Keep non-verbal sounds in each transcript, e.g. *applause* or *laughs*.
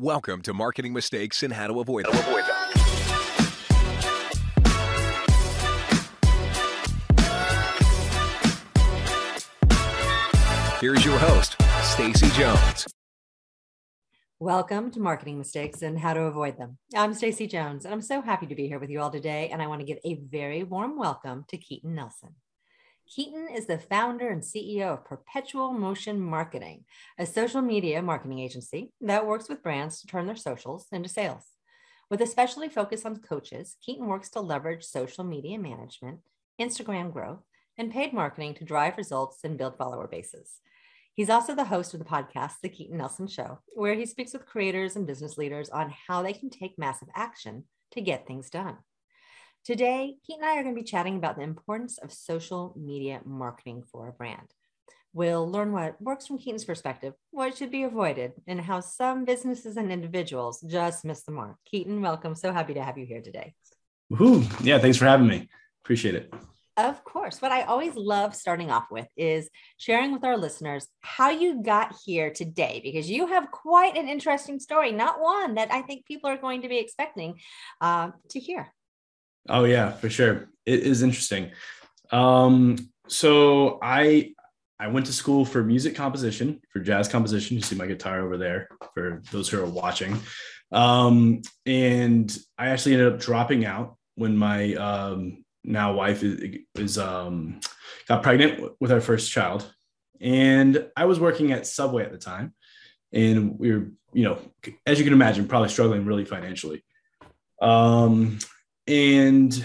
Welcome to Marketing Mistakes and How to Avoid Them. Here's your host, Stacy Jones. Welcome to Marketing Mistakes and How to Avoid Them. I'm Stacy Jones, and I'm so happy to be here with you all today. And I want to give a very warm welcome to Keaton Nelson. Keaton is the founder and CEO of Perpetual Motion Marketing, a social media marketing agency that works with brands to turn their socials into sales. With a specialty focus on coaches, Keaton works to leverage social media management, Instagram growth, and paid marketing to drive results and build follower bases. He's also the host of the podcast, The Keaton Nelson Show, where he speaks with creators and business leaders on how they can take massive action to get things done. Today, Keaton and I are going to be chatting about the importance of social media marketing for a brand. We'll learn what works from Keaton's perspective, what should be avoided, and how some businesses and individuals just miss the mark. Keaton, welcome. So happy to have you here today. Woohoo. Yeah, thanks for having me. Appreciate it. Of course. What I always love starting off with is sharing with our listeners how you got here today, because you have quite an interesting story, not one that I think people are going to be expecting uh, to hear. Oh, yeah, for sure. It is interesting. Um, so I I went to school for music composition, for jazz composition. You see my guitar over there for those who are watching. Um, and I actually ended up dropping out when my um, now wife is, is um, got pregnant with our first child, and I was working at Subway at the time, and we were, you know, as you can imagine, probably struggling really financially. Um, and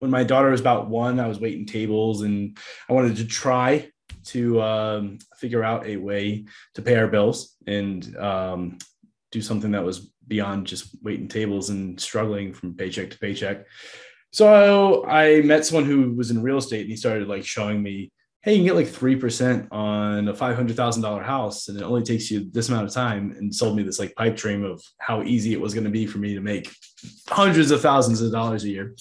when my daughter was about one, I was waiting tables, and I wanted to try to um, figure out a way to pay our bills and um, do something that was beyond just waiting tables and struggling from paycheck to paycheck. So I met someone who was in real estate and he started like showing me, hey, you can get like 3% on a $500,000 house and it only takes you this amount of time and sold me this like pipe dream of how easy it was going to be for me to make hundreds of thousands of dollars a year.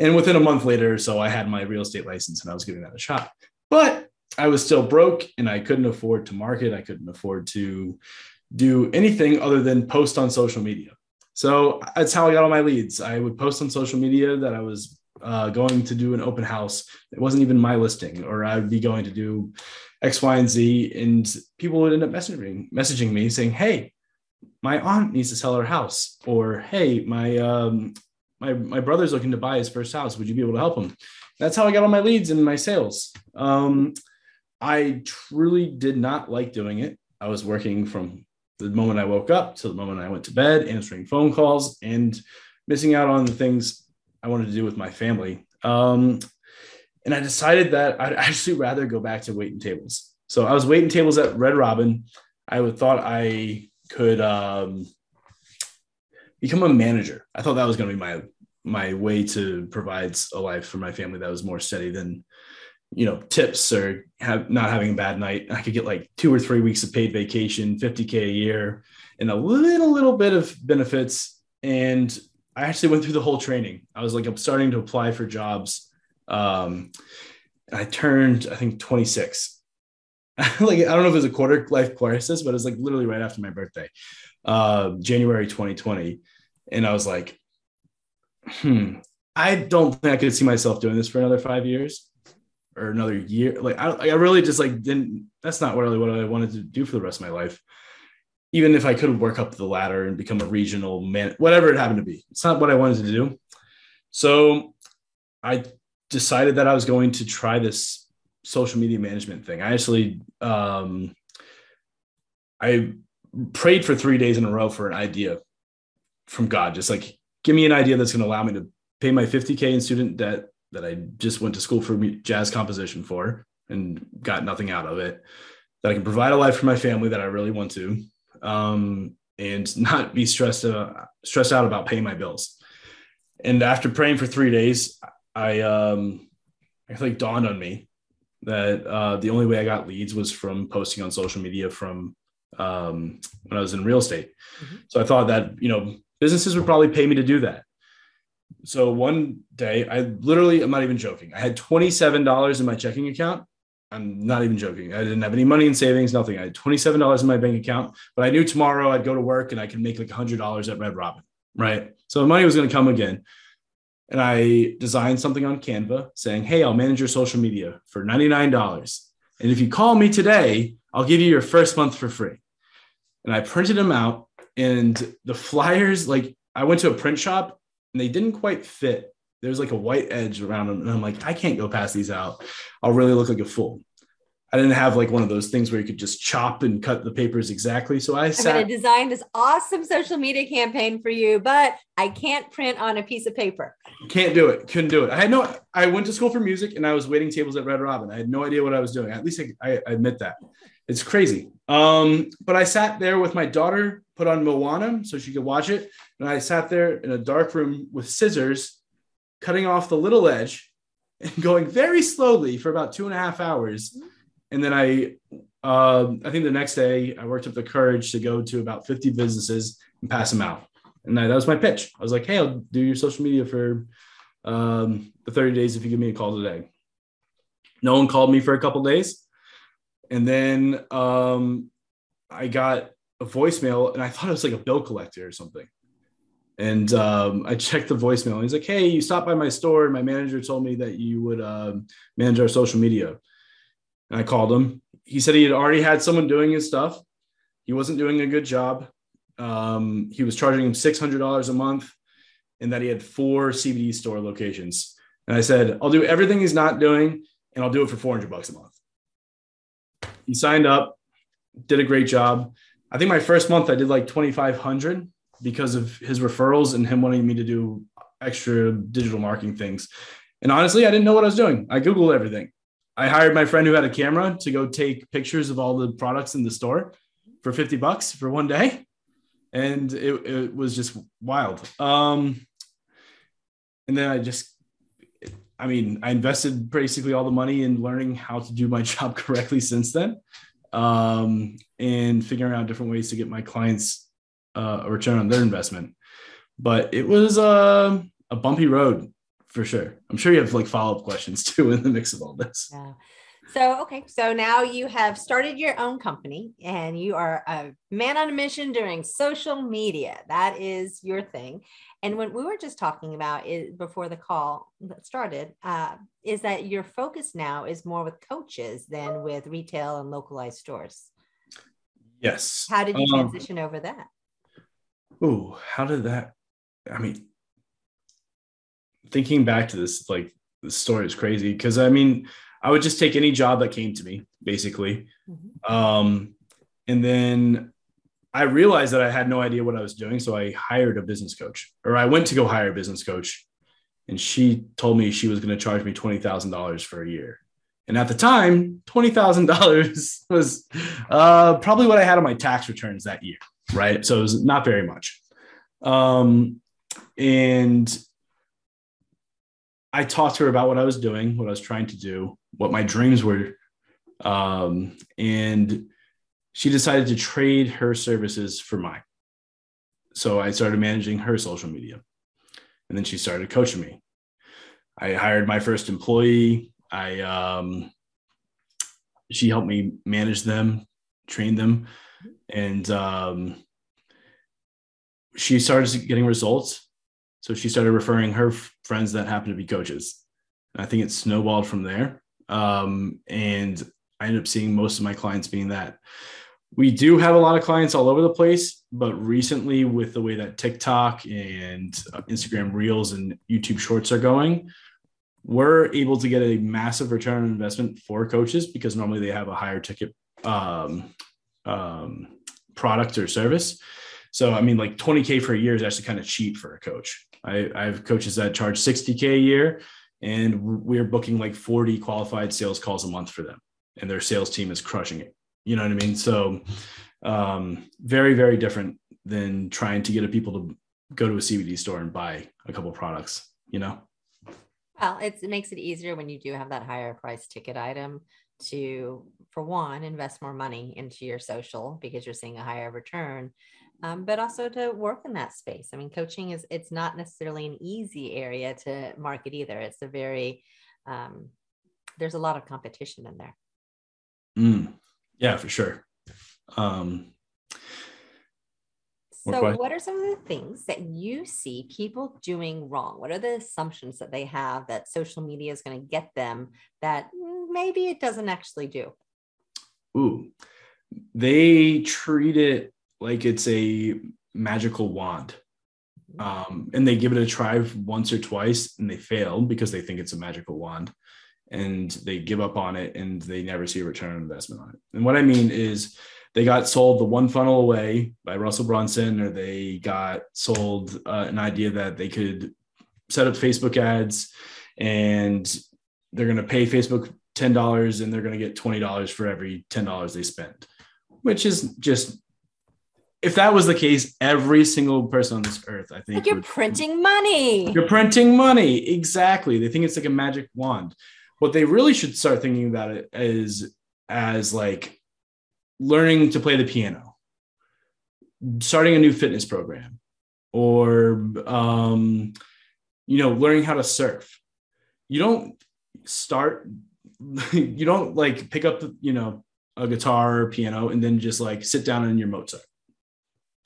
And within a month later, so I had my real estate license and I was giving that a shot. But I was still broke and I couldn't afford to market. I couldn't afford to do anything other than post on social media. So that's how I got all my leads. I would post on social media that I was uh, going to do an open house. It wasn't even my listing, or I would be going to do X, Y, and Z, and people would end up messaging messaging me saying, "Hey, my aunt needs to sell her house," or "Hey, my um, my my brother's looking to buy his first house. Would you be able to help him?" That's how I got all my leads and my sales. Um, I truly did not like doing it. I was working from the moment I woke up to the moment I went to bed, answering phone calls and missing out on the things I wanted to do with my family. Um, and I decided that I'd *laughs* actually rather go back to waiting tables. So I was waiting tables at Red Robin. I would, thought I could um, become a manager. I thought that was going to be my my way to provide a life for my family that was more steady than you know tips or have not having a bad night i could get like two or three weeks of paid vacation 50k a year and a little little bit of benefits and i actually went through the whole training i was like i'm starting to apply for jobs um i turned i think 26 *laughs* like i don't know if it was a quarter life crisis but it was like literally right after my birthday uh january 2020 and i was like hmm i don't think i could see myself doing this for another five years or another year. Like I, I really just like didn't. That's not really what I wanted to do for the rest of my life. Even if I could work up the ladder and become a regional man, whatever it happened to be, it's not what I wanted to do. So I decided that I was going to try this social media management thing. I actually, um, I prayed for three days in a row for an idea from God, just like give me an idea that's going to allow me to pay my 50k in student debt that I just went to school for jazz composition for and got nothing out of it. That I can provide a life for my family that I really want to, um, and *laughs* not be stressed uh, stressed out about paying my bills. And after praying for three days, I um, I think dawned on me that uh, the only way I got leads was from posting on social media from um, when I was in real estate. Mm-hmm. So I thought that you know businesses would probably pay me to do that so one day, I literally, I'm not even joking. I had $27 in my checking account I'm not even joking. I didn't have any money in savings, nothing. I had $27 in my bank account, but I knew tomorrow I'd go to work and I could make like $100 at Red Robin, right? So the money was going to come again. And I designed something on Canva saying, Hey, I'll manage your social media for $99. And if you call me today, I'll give you your first month for free. And I printed them out and the flyers, like I went to a print shop and they didn't quite fit there's like a white edge around them. And I'm like, I can't go past these out. I'll really look like a fool. I didn't have like one of those things where you could just chop and cut the papers exactly. So I sat. I'm going to design this awesome social media campaign for you, but I can't print on a piece of paper. Can't do it. Couldn't do it. I had no. I went to school for music and I was waiting tables at Red Robin. I had no idea what I was doing. At least I, I admit that. It's crazy. Um, but I sat there with my daughter, put on Moana so she could watch it, and I sat there in a dark room with scissors cutting off the little edge and *laughs* going very slowly for about two and a half hours. And then I, uh, I think the next day I worked up the courage to go to about 50 businesses and pass them out. And that was my pitch. I was like, hey, I'll do your social media for um, the 30 days if you give me a call today. No one called me for a couple days. And then um, I got a voicemail and I thought it was like a bill collector or something. And um, I checked the voicemail. And He's like, "Hey, you stopped by my store. My manager told me that you would um, manage our social media." And I called him. He said he had already had someone doing his stuff. He wasn't doing a good job. Um, he was charging him six hundred dollars a month, and that he had four CBD store locations. And I said, "I'll do everything he's not doing, and I'll do it for four hundred bucks a month." He signed up, did a great job. I think my first month I did like twenty five hundred because of his referrals and him wanting me to do extra digital marketing things. And honestly, I didn't know what I was doing. I Googled everything. I hired my friend who had a camera to go take pictures of all the products in the store for 50 bucks for one day. And it, it was just wild. Um, and then I just, I mean, I invested basically all the money in learning how to do my *laughs* job correctly since then um, and figuring out different ways to get my clients uh, a return on their investment. But it was uh, a bumpy road for sure. I'm sure you have like follow up questions *laughs* too in the mix of all this. Yeah. So, okay. So now you have started your own company and you are a man on a mission doing social media. That is your thing. And what we were just talking about it before the call started, uh, is that your focus now is more with coaches than with retail and localized stores? Yes. How did you um, transition um, over that? Ooh, how did that? I mean, thinking back to this, like the story is crazy because I mean, I would just take any job that came to me, basically. Mm-hmm. Um, and then I realized that I had no idea what I was doing. So I hired a business coach, or I went to go hire a business coach. And she told me she was going to charge me $20,000 for a year. And at the time, $20,000 *laughs* was uh, probably what I had on my tax returns that year right? So it was not very much. Um, and I talked to her about what I was doing, what I was trying to do, what my dreams were. Um, and she decided to trade her services for mine. So I started managing her social media. And then she started coaching me. I hired my first employee. I um, she helped me manage them, train them and um, she started getting results. So she started referring her f- friends that happened to be coaches. And I think it snowballed from there. Um, and I ended up seeing most of my clients being that. We do have a lot of clients all over the place, but recently, with the way that TikTok and uh, Instagram Reels and YouTube Shorts are going, we're able to get a massive return on investment for coaches because normally they have a higher ticket um, um, product or service. So, I mean, like 20K for a year is actually kind of cheap for a coach. I, I have coaches that charge 60K a year, and we're booking like 40 qualified sales calls a month for them, and their sales team is crushing it. You know what I mean? So, um, very, very different than trying to get a people to go to a CBD store and buy a couple products, you know? Well, it makes it easier when you do have that higher price ticket item to, for one, invest more money into your social because you're seeing a higher return, um, but also to work in that space. I mean, coaching is, it's not necessarily an easy area to market either. It's a very, um, there's a lot of competition in there. Mm. Yeah, for sure. Um, So, questions? what are some of the things that you see people doing wrong? What are the assumptions that they have that social media is going to get them that mm, maybe it doesn't actually do? Ooh, they treat it like it's a magical wand. Um, and they give it a try once or twice and they fail because they think it's a magical wand and they give up on it and they never see a return on investment on it. And what I mean is they got sold the one funnel away by Russell Brunson, or they got sold uh, an idea that they could set up Facebook ads and they're going to pay Facebook $10 and they're going to get $20 for every $10 they spend, which is just, if that was the case, every single person on this earth, I think, Like you're would- printing money. you're printing money. Exactly. They think it's like a magic wand. What they really should start thinking about it is as like learning to play the piano, starting a new fitness program, or um, you know, learning how to surf. You don't start, *laughs* you don't like pick up, you know, a guitar or piano and then just like sit down in your Mozart.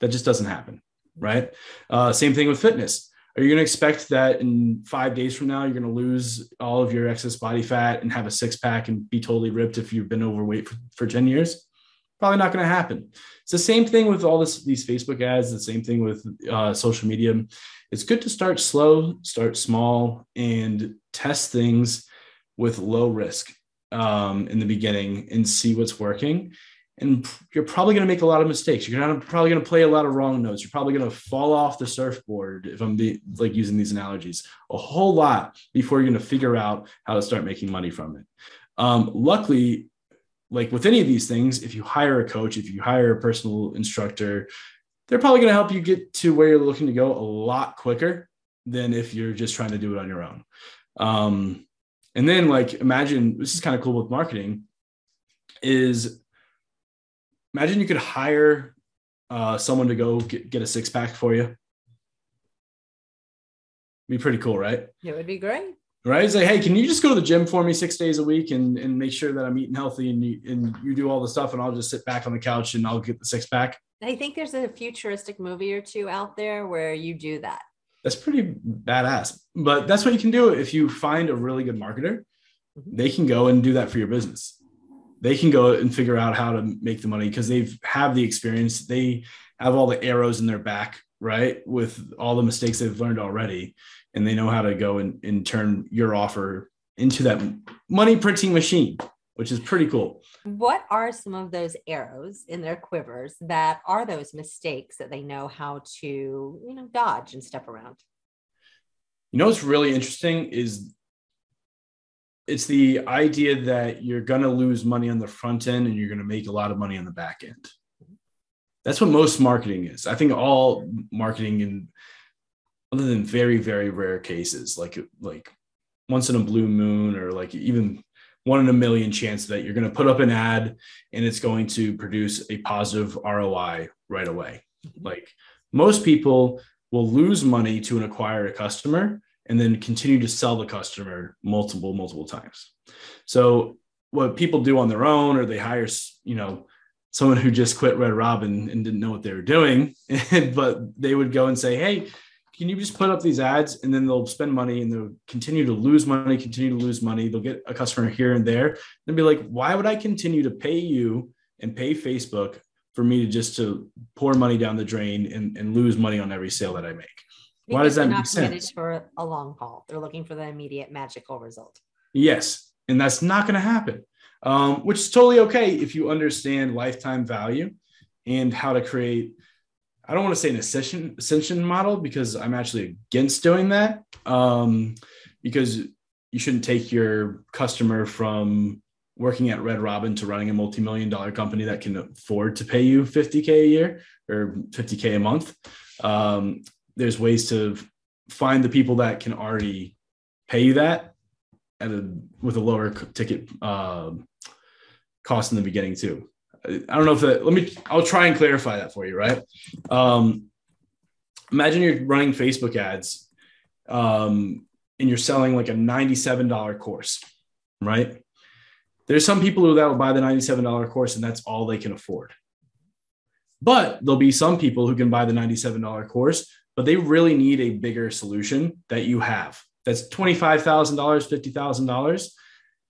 That just doesn't happen, right? Uh, same thing with fitness. Are you going to expect that in five days from now you're going to lose all of your excess body fat and have a six pack and be totally ripped if you've been overweight for, for 10 years? Probably not going to happen. It's the same thing with all this, these Facebook ads, the same thing with uh, social media. It's good to start slow, start small, and test things with low risk um, in the beginning and see what's working and you're probably going to make a lot of mistakes. You're gonna, probably going to play a lot of wrong notes. You're probably going to fall off the surfboard if I'm be, like using these analogies a whole lot before you're going to figure out how to start making money from it. Um, luckily, like with any of these things, if you hire a coach, if you hire a personal instructor, they're probably going to help you get to where you're looking to go a lot quicker than if you're just trying to do it on your own. Um, and then, like, imagine this is kind of cool with marketing is imagine you could hire uh, someone to go get, get a six pack for you. Be pretty cool, right? It would be great. Right? It's like, hey, can you just go to the gym for me six days a week and, and make sure that I'm eating healthy and you, and you do all the stuff and I'll just sit back on the couch and I'll get the six pack. I think there's a futuristic movie or two out there where you do that. That's pretty badass. But that's what you can do if you find a really good marketer. Mhm. They can go and do that for your business. They can go and figure out how to make the money because they've have the experience. They have all the arrows in their back, right? With all the mistakes they've learned already. And they know how to go and, and turn your offer into that money printing machine, which is pretty cool. What are some of those arrows in their quivers that are those mistakes that they know how to, you know, dodge and step around? You know what's really interesting is it's the idea that you're going to lose money on the front end and you're going to make a lot of money on the back end. That's what most marketing is. I think all marketing in other than very very rare cases like like once in a blue moon or like even one in a million chance that you're going to put up an ad and it's going to produce a positive ROI right away. Mm-hmm. Like most people will lose money to acquire a customer and then continue to sell the customer multiple multiple times so what people do on their own or they hire you know someone who just quit red robin and didn't know what they were doing *laughs* but they would go and say hey can you just put up these ads and then they'll spend money and they'll continue to lose money continue to lose money they'll get a customer here and there and be like why would i continue to pay you and pay facebook for me to just to pour money down the drain and, and lose money on every sale that i make Why does that they're make sense? For a long haul, they're looking for the immediate magical result. Yes, and that's not going to happen, um, which is totally okay if you understand lifetime value and how to create. I don't want to say an ascension ascension model because I'm actually against doing that. Um, because you shouldn't take your customer from working at Red Robin to running a multi-million dollar company that can afford to pay you 50k a year or 50k a month. Um, there's ways to find the people that can already pay you that at a with a lower ticket um, cost in the beginning too. I don't know if that. Let me. I'll try and clarify that for you. Right. Um, imagine you're running Facebook ads, um, and you're selling like a ninety-seven dollar course, right? There's some people who that will buy the $97 course and that's all they can afford. But there'll be some people who can buy the $97 course, but they really need a bigger solution that you have. That's $25,000, $50,000.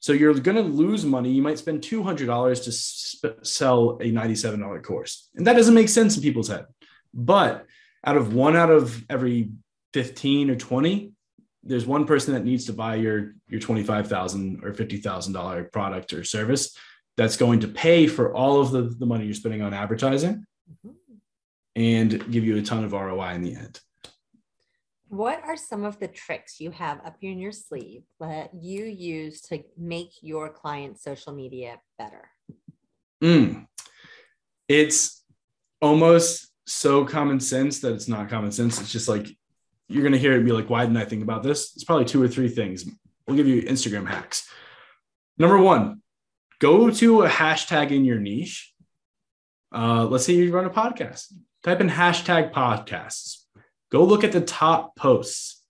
So you're going to lose money. You might spend $200 to sp- sell a $97 course. And that doesn't make sense in people's head. But out of one out of every 15 or 20, there's one person that needs to buy your your 25,000 or $50,000 product or service that's going to pay for all of the, the money you're spending on advertising mm-hmm. and give you a ton of ROI in the end. What are some of the tricks you have up in your sleeve that you use to make your client's social media better? Mm. It's almost so common sense that it's not common sense. It's just like you're going to hear it be like, why didn't I think about this? It's probably two or three things. We'll give you Instagram hacks. Number one, go to a hashtag in your niche. Uh, let's say you run a podcast, type in hashtag podcasts. Go look at the top posts.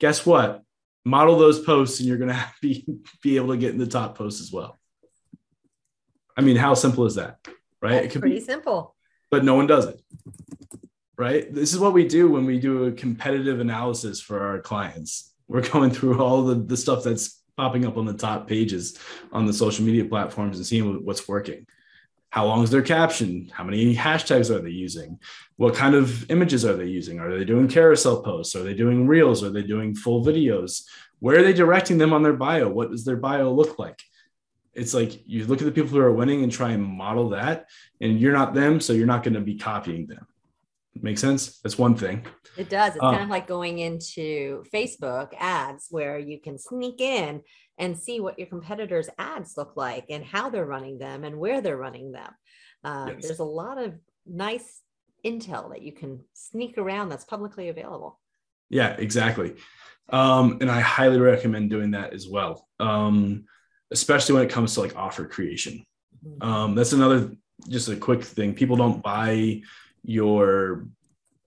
Guess what? Model those posts, and you're going *laughs* to be, be able to get in the top posts as well. I mean, how simple is that? Right? That's it could pretty be, simple. But no one does it right? This is what we do when we do a competitive analysis for our clients. We're going through all the, the stuff that's popping up on the top pages on the social media platforms and seeing what's working. How long is their caption? How many hashtags are they using? What kind of images are they using? Are they doing carousel posts? Are they doing reels? Are they doing full videos? Where are they directing them on their bio? What does their bio look like? It's like you look at the people who are winning and try and model that, and you're not them, so you're not going to be copying them Make sense? That's one thing. It does. It's uh, kind of like going into Facebook ads where you can sneak in and see what your competitors' ads look like and how they're running them and where they're running them. Uh, yes. There's a lot of nice intel that you can sneak around that's publicly available. Yeah, exactly. Um, and I highly recommend doing that as well, um, especially when it comes to like offer creation. Mm-hmm. Um, that's another just a quick thing. People don't buy your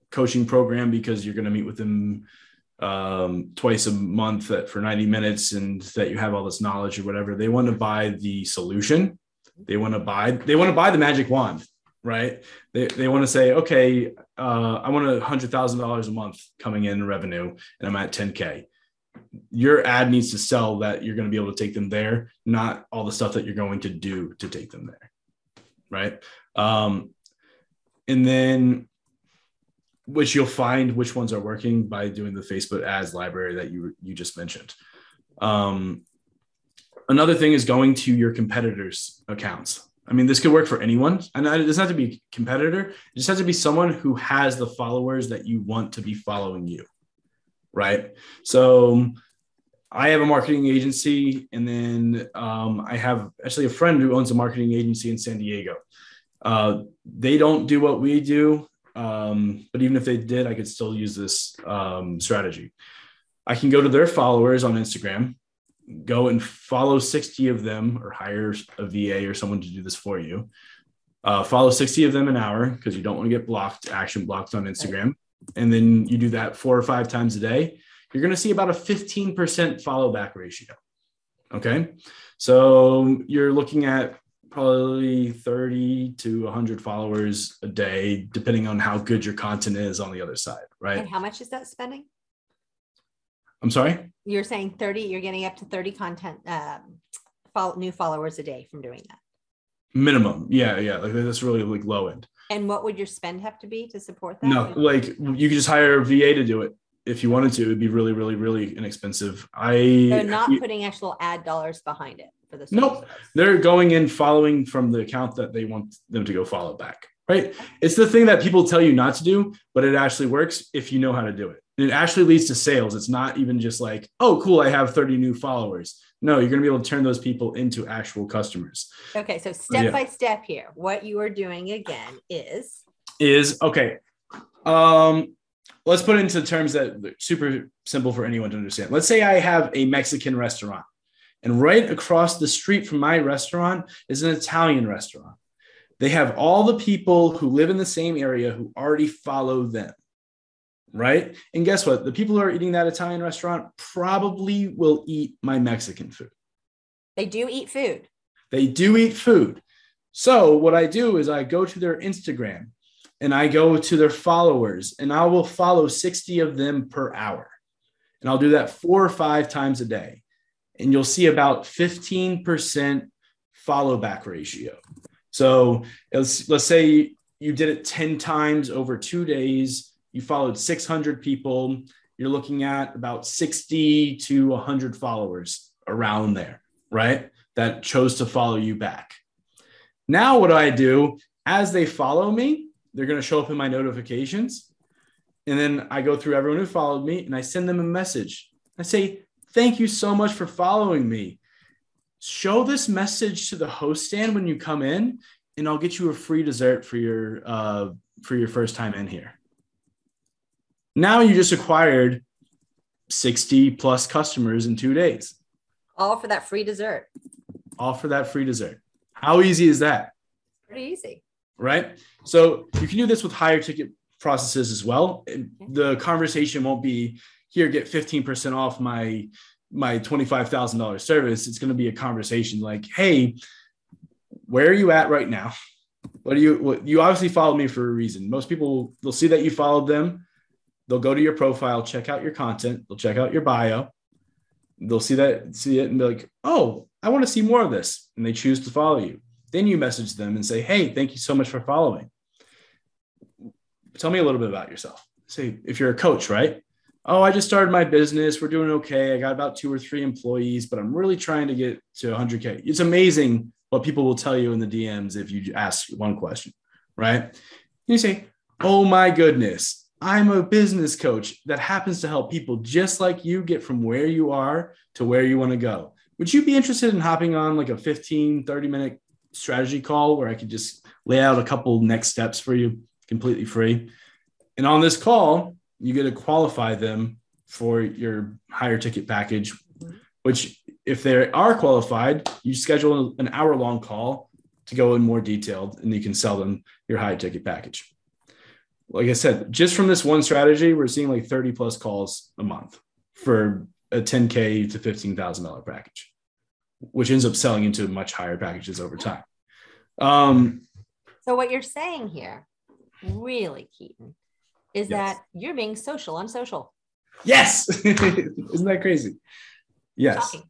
coaching program because you're going to meet with them um, twice a month at, for 90 minutes and that you have all this knowledge or whatever. They want to buy the solution. They want to buy, they want to buy the magic wand, right? They, they want to say, okay, uh, I want a hundred thousand dollars a month coming in revenue and I'm at 10K. Your ad needs to sell that you're going to be able to take them there, not all the stuff that you're going to do to take them there. Right. Um, and then which you'll find which ones are working by doing the Facebook ads library that you you just mentioned. Um, another thing is going to your competitors' accounts. I mean, this could work for anyone, and it doesn't have to be a competitor. It just has to be someone who has the followers that you want to be following you, right? So, I have a marketing agency, and then um, I have actually a friend who owns a marketing agency in San Diego. Uh, they don't do what we do, um, but even if they did, I could still use this um, strategy. I can go to their followers on Instagram, go and follow 60 of them, or hire a VA or someone to do this for you. Uh, follow 60 of them an hour because you don't want to get blocked, action blocked on Instagram. And then you do that four or five times a day. You're going to see about a 15% follow back ratio. Okay. So you're looking at probably 30 to 100 followers a day, depending on how good your content is on the other side, right? And how much is that spending? I'm sorry? You're saying 30, you're getting up to 30 content, um, follow, new followers a day from doing that. Minimum. Yeah. Yeah. Like that's really like low end. And what would your spend have to be to support that? No, like you could just hire a VA to do it if you wanted to. It'd be really, really, really inexpensive. I so not putting actual ad dollars behind it for this. Nope. They're going in following from the account that they want them to go follow back. Right. It's the thing that people tell you not to do, but it actually works if you know how to do it. And it actually leads to sales. It's not even just like, oh, cool, I have 30 new followers. No, you're going to be able to turn those people into actual customers. Okay. So step yeah. by step here, what you are doing again is is okay. Um, let's put it into terms that super simple for anyone to understand. Let's say I have a Mexican restaurant and right across the street from my restaurant is an Italian restaurant. They have all the people who live in the same area who already follow them. Right. And guess what? The people who are eating that Italian restaurant probably will eat my Mexican food. They do eat food. They do eat food. So what I do is I go to their Instagram and I go to their followers and I will follow 60 of them per hour. And I'll do that four or five times a day. And you'll see about 15% follow back ratio. So let's, let's say you did it 10 times over two days, you followed 600 people, you're looking at about 60 to 100 followers around there, right? That chose to follow you back. Now, what do I do? As they follow me, they're going to show up in my notifications. And then I go through everyone who followed me and I send them a message. I say, Thank you so much for following me. Show this message to the host stand when you come in, and I'll get you a free dessert for your uh, for your first time in here. Now you just acquired 60 plus customers in two days. All for that free dessert. All for that free dessert. How easy is that? Pretty easy. Right. So you can do this with higher ticket processes as well. The conversation won't be here, get 15% off my my $25,000 service. It's going to be a conversation like, hey, where are you at right now? What do you what, you obviously followed me for a reason. Most people they'll see that you followed them. They'll go to your profile, check out your content, they'll check out your bio. They'll see that, see it, and be like, oh, I want to see more of this. And they choose to follow you. Then you message them and say, hey, thank you so much for following. Tell me a little bit about yourself. Say, if you're a coach, right? Oh, I just started my business. We're doing okay. I got about two or three employees, but I'm really trying to get to 100K. It's amazing what people will tell you in the DMs if you ask one question, right? You say, oh my goodness, I'm a business coach that happens to help people just like you get from where you are to where you want to go. Would you be interested in hopping on like a 15, 30 minute strategy call where I could just lay out a couple next steps for you completely free? And on this call, you get to qualify them for your higher ticket package, which if they are qualified, you schedule an hour long call to go in more detailed and you can sell them your high ticket package like I said, just from this one strategy, we're seeing like 30 plus calls a month for a 10K to $15,000 package, which ends up selling into much higher packages over time. Um, so, what you're saying here, really, Keaton, is yes. that you're being social on social. Yes. *laughs* Isn't that crazy? Yes. Shocking.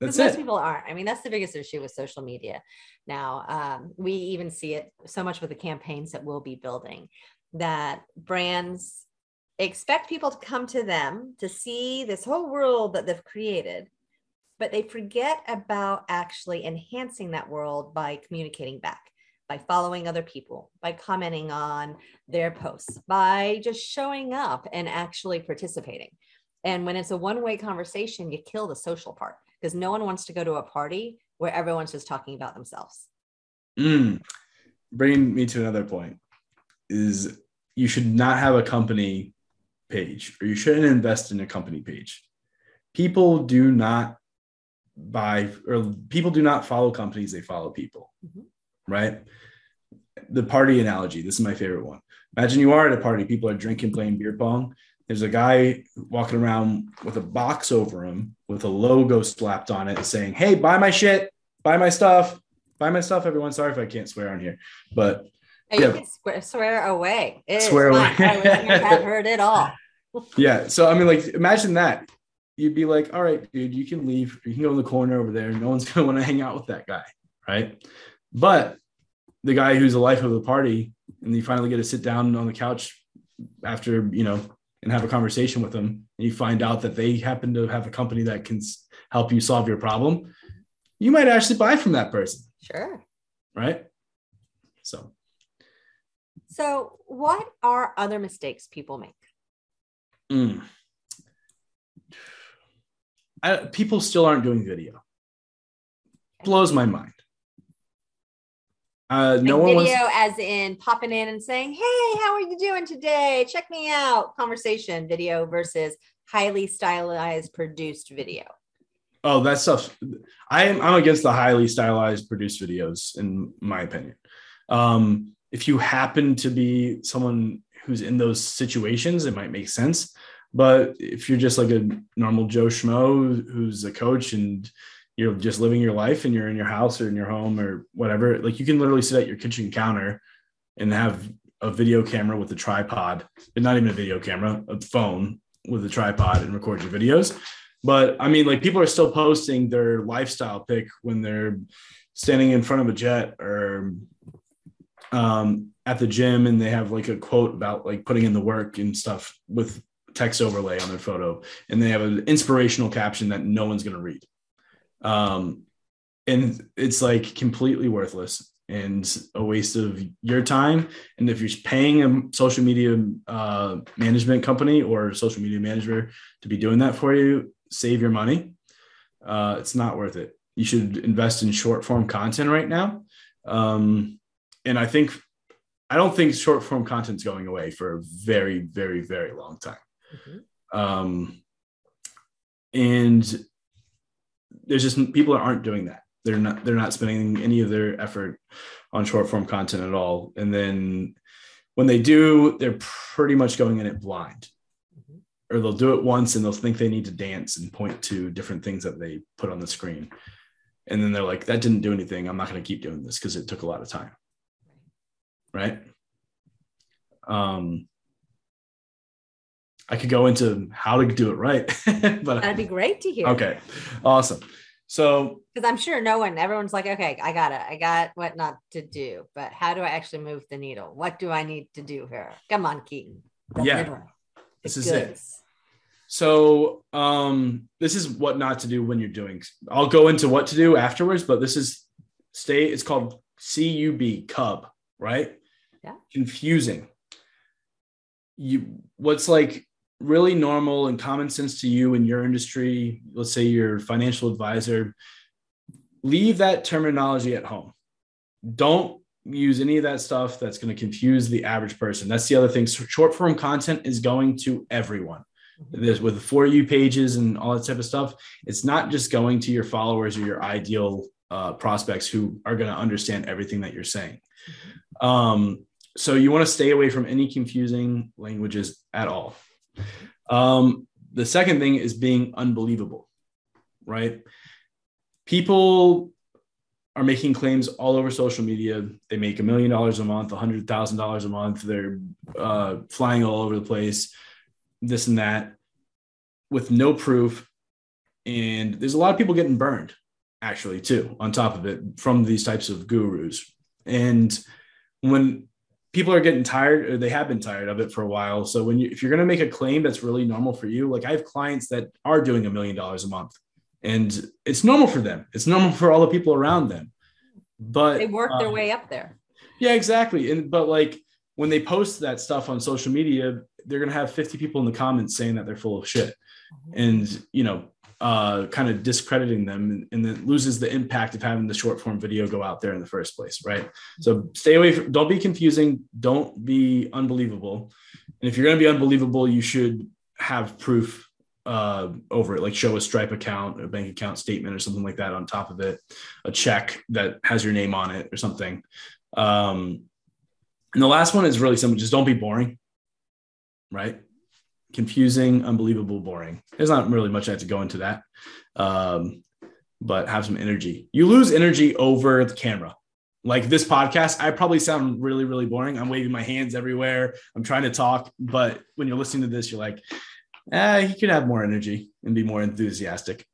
That's most people aren't. I mean, that's the biggest issue with social media now. Um, we even see it so much with the campaigns that we'll be building that brands expect people to come to them to see this whole world that they've created, but they forget about actually enhancing that world by communicating back, by following other people, by commenting on their posts, by just showing up and actually participating. And when it's a one way conversation, you kill the social part because no one wants to go to a party where everyone's just talking about themselves. Mm. Bringing me to another point is you should not have a company page or you shouldn't invest in a company page. People do not buy or people do not follow companies, they follow people, mm-hmm. Right? The party analogy, this is my favorite one. Imagine you are at a party, people are drinking, playing beer pong. There's a guy walking around with a box over him with a logo slapped on it saying, Hey, buy my shit, buy my stuff, buy my stuff, everyone. Sorry if I can't swear on here, but you yeah. can swear, swear away. It swear away. I've heard it all. *laughs* *laughs* yeah. So I mean, like, imagine that. You'd be like, all right, dude, you can leave. You can go in the corner over there. No one's gonna want to hang out with that guy, right? But the guy who's the life of the party, and you finally get to sit down on the couch after you know and have a conversation with them, and you find out that they happen to have a company that can help you solve your problem, you might actually buy from that person. Sure. Right. So so, what are other mistakes people make? Mm. I, people still aren't doing video. Blows my mind. Uh, no one video wants... as in popping in and saying, "Hey, how are you doing today? Check me out." Conversation video versus highly stylized produced video. Oh, that stuff. I am I'm against the highly stylized produced videos, in my opinion. Um, if you happen to be someone who's in those situations, it might make sense. But if you're just like a normal Joe Schmo who's a coach and you're just living your life and you're in your house or in your home or whatever. Like you can literally sit at your kitchen counter and have a video camera with a tripod, and not even a video camera, a phone with a tripod and record your videos. But I mean, like people are still posting their lifestyle pic when they're standing in front of a jet or um, at the gym and they have like a quote about like putting in the work and stuff with text overlay on their photo. And they have an inspirational caption that no one's going to read. Um, and it's like completely worthless and a waste of your time. And if you're paying a social media uh, management company or social media manager to be doing that for you, save your money. Uh, it's not worth it. You should invest in short form content right now. Um, and I think, I don't think short form content is going away for a very, very, very long time. Mm-hmm. Um, and there's just people aren't doing that. They're not they're not spending any of their effort on short form content at all. And then when they do they're pretty much going in it blind. Mm-hmm. or they'll do it once and they'll think they need to dance and point to different things that they put on the screen. And then they're like that didn't do anything. I'm not going to keep doing this because it took a lot of time. Right? Um i could go into how to do it right *laughs* but that'd be great to hear. Okay. Awesome so, because I'm sure no one, everyone's like, okay, I got it. I got what not to do, but how do I actually move the needle? What do I need to do here? Come on, Keaton. The yeah. Middle. This is it. So, um, this is what not to do when you're doing. I'll go into what to do afterwards, but this is stay. It's called CUB, Cub, right? Yeah. Confusing. You, what's like really normal and common sense to you in your industry, let's say your financial advisor, leave that terminology at home. Don't use any of that stuff that's going to confuse the average person. That's the other thing. Short form content is going to everyone. Mm-hmm. There's with for you pages and all that type of stuff. It's not just going to your followers or your ideal uh, prospects who are going to understand everything that you're saying. Mm-hmm. Um, so you want to stay away from any confusing languages at all. Um, the second thing is being unbelievable, right? People are making claims all over social media. They make a million dollars a month, a hundred thousand dollars a month. They're uh, flying all over the place, this and that, with no proof. And there's a lot of people getting burned, actually, too, on top of it, from these types of gurus. And when people are getting tired or they have been tired of it for a while. So when you if you're going to make a claim that's really normal for you, like I have clients that are doing a million dollars a month and it's normal for them. It's normal for all the people around them. But they work their um, way up there. Yeah, exactly. And but like when they post that stuff on social media, they're going to have 50 people in the comments saying that they're full of shit. Mm-hmm. And you know, uh, kind of discrediting them and, and then loses the impact of having the short form video go out there in the first place, right? So stay away from, don't be confusing, don't be unbelievable. And if you're going to be unbelievable, you should have proof uh, over it, like show a Stripe account, a bank account statement, or something like that on top of it, a check that has your name on it, or something. Um, and the last one is really simple: just don't be boring, right? Confusing, unbelievable, boring. There's not really much I have to go into that. Um, but have some energy. You lose energy over the camera. Like this podcast, I probably sound really, really boring. I'm waving my hands everywhere. I'm trying to talk, but when you're listening to this, you're like, eh, you could have more energy and be more enthusiastic,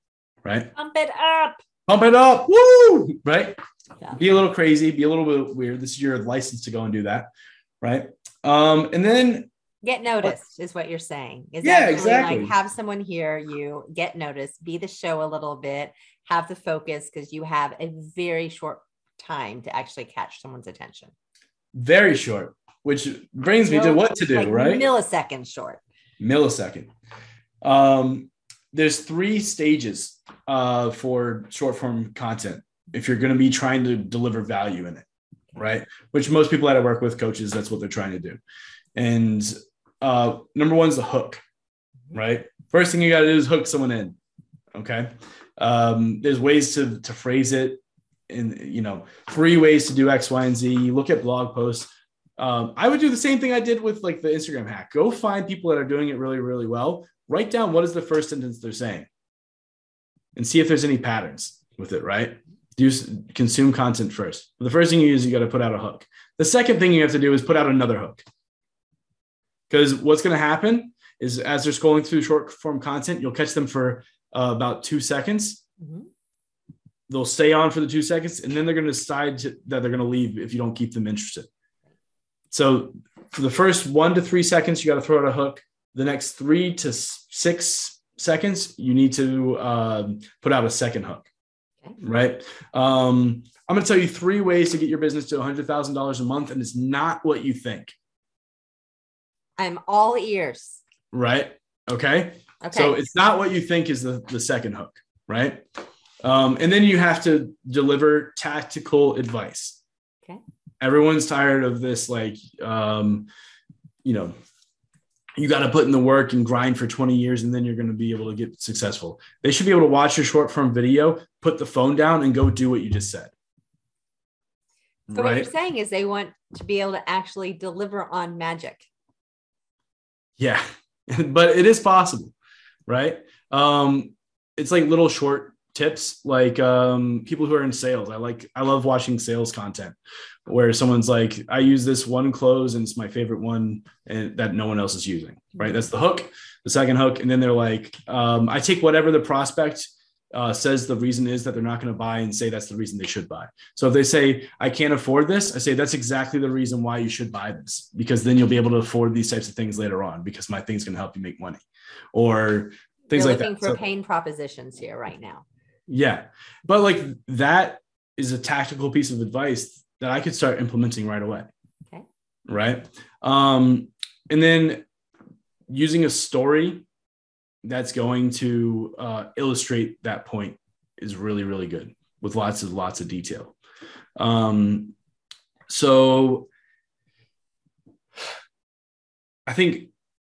right? Pump it up. Pump it up. Woo! Right? Yeah. Be a little crazy, be a little bit weird. This is your license to go and do that, right? Um, and then Get noticed is what you're saying. Is yeah, exactly. Like have someone hear you, get noticed, be the show a little bit, have the focus because you have a very short time to actually catch someone's attention. Very short, which brings me to what to do, like right? Millisecond short. Millisecond. Um, there's three stages uh, for short form content if you're going to be trying to deliver value in it, right? Which most people that I work with, coaches, that's what they're trying to do. And uh, number one is the hook, right? First thing you got to do is hook someone in. Okay. Um, there's ways to, to phrase it in, you know, three ways to do X, Y, and Z. You look at blog posts. Um, I would do the same thing I did with like the Instagram hack. Go find people that are doing it really, really well. Write down what is the first sentence they're saying and see if there's any patterns. with it, right? Do consume content first. The first thing you use, you got to put out a hook. The second thing you have to do is put out another hook. Because what's going to happen is as they're scrolling through short form content, you'll catch them for uh, about two seconds. Mm-hmm. They'll stay on for the two seconds, and then they're going to decide that they're going to leave if you don't keep them interested. So for the first one to three seconds, you got to throw out a hook. The next three to six seconds, you need to um, put out a second hook. Okay. Right. Um, I'm going to tell you three ways to get your business to $100,000 a month, and it's not what you think. I'm all ears. Right. Okay. Okay. So it's not what you think is the, the second hook. Right. Um, and then you have to deliver tactical advice. Okay. Everyone's tired of this, like, um, you know, you got to put in the work and grind for 20 years and then you're going to be able to get successful. They should be able to watch your short form video, put the phone down and go do what you just said. So right? what you're saying is they want to be able to actually deliver on magic. Yeah. *laughs* but it is possible, right? Um, it's like little short tips like um, people who are in sales i like i love watching sales content where someone's like i use this one close and it's my favorite one and that no one else is using right that's the hook the second hook and then they're like um, i take whatever the prospect uh, says the reason is that they're not going to buy and say that's the reason they should buy. So if they say, I can't afford this, I say that's exactly the reason why you should buy this, because then you'll be able to afford these types of things later on because my thing's going to help you make money or things You're like looking that. for so, pain propositions here right now. Yeah. But like that is a tactical piece of advice that I could start implementing right away. Okay. Right. Um, and then using a story that's going to uh, illustrate that point is really really good with lots of lots of detail. Um, so i think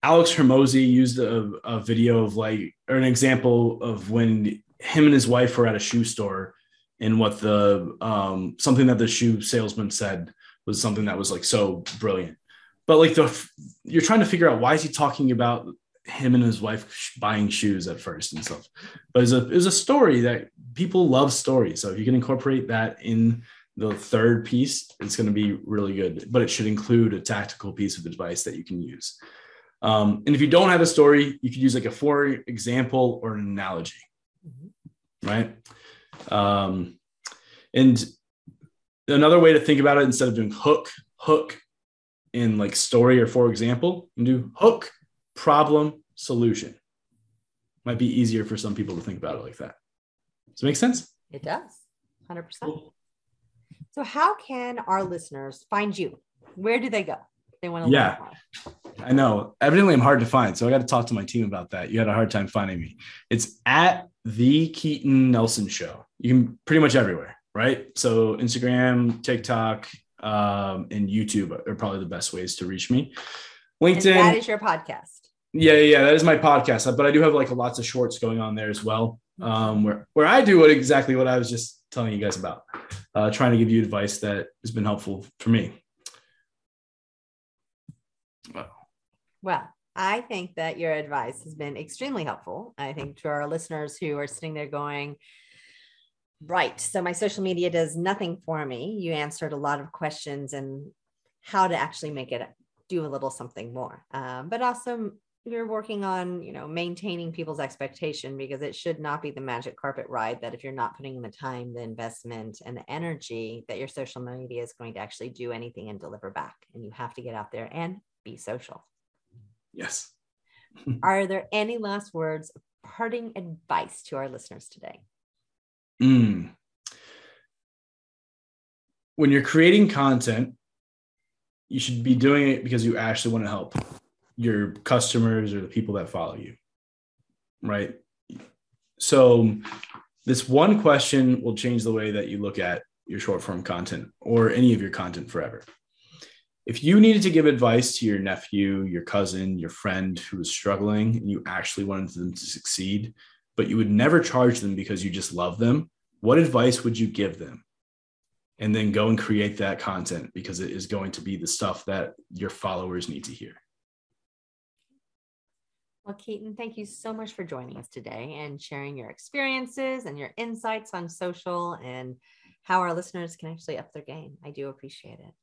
alex Hormozi used a, a video of like or an example of when him and his wife were at a shoe store and what the um, something that the shoe salesman said was something that was like so brilliant. But like the you're trying to figure out why is he talking about him and his wife buying shoes at first and stuff. But it's a it was a story that people love stories. So if you can incorporate that in the third piece, it's going to be really good. But it should include a tactical piece of advice that you can use. Um, and if you don't have a story, you could use like a for example or an analogy, mm-hmm. right? Um, and another way to think about it instead of doing hook, hook in like story or for example, you do hook problem solution. Might be easier for some people to think about it like that. Does it make sense? It does. 100%. Cool. So, how can our listeners find you? Where do they go? They want to yeah. I know. Evidently, I'm hard to find. So, I got to talk to my team about that. You had a hard time finding me. It's at the Keaton Nelson Show. You can pretty much everywhere, right? So, Instagram, TikTok, um, and YouTube are probably the best ways to reach me. LinkedIn. And that is your podcast. Yeah, yeah, that is my podcast. But I do have like lots of shorts going on there as well, um, where where I do what exactly what I was just telling you guys about, uh, trying to give you advice that has been helpful for me. Well, I think that your advice has been extremely helpful. I think to our listeners who are sitting there going, right, so my social media does nothing for me. You answered a lot of questions and how to actually make it do a little something more, um, but also you're working on you know maintaining people's expectation because it should not be the magic carpet ride that if you're not putting in the time the investment and the energy that your social media is going to actually do anything and deliver back and you have to get out there and be social. Yes. *laughs* Are there any last words of parting advice to our listeners today? Mm. when you're creating content you should be doing it because you actually want to help your customers or the people that follow you right? So this one question will change the way that you look at your short form content or any of your content forever. If you needed to give advice to your nephew your cousin your friend who was struggling and you actually wanted them to succeed but you would never charge them because you just love them what advice would you give them? And then go and create that content because it is going to be the stuff that your followers need to hear Well, Keaton, thank you so much for joining us today and sharing your experiences and your insights on social and how our listeners can actually up their game. I do appreciate it.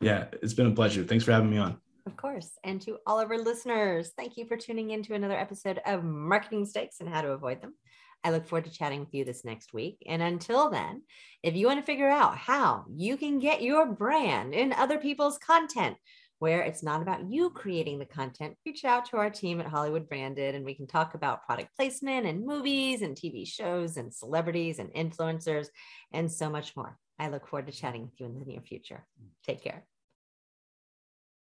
Yeah, it's been a pleasure. Thanks for having me on. Of course. And to all of our listeners, thank you for tuning in to another episode of Marketing Mistakes and How to Avoid Them. I look forward to chatting with you this next week. And until then, if you want to figure out how you can get your brand in other people's content, where it's not about you creating the content, reach out to our team at Hollywood Branded and we can talk about product placement and movies and TV shows and celebrities and influencers and so much more. I look forward to chatting with you in the near future. Take care.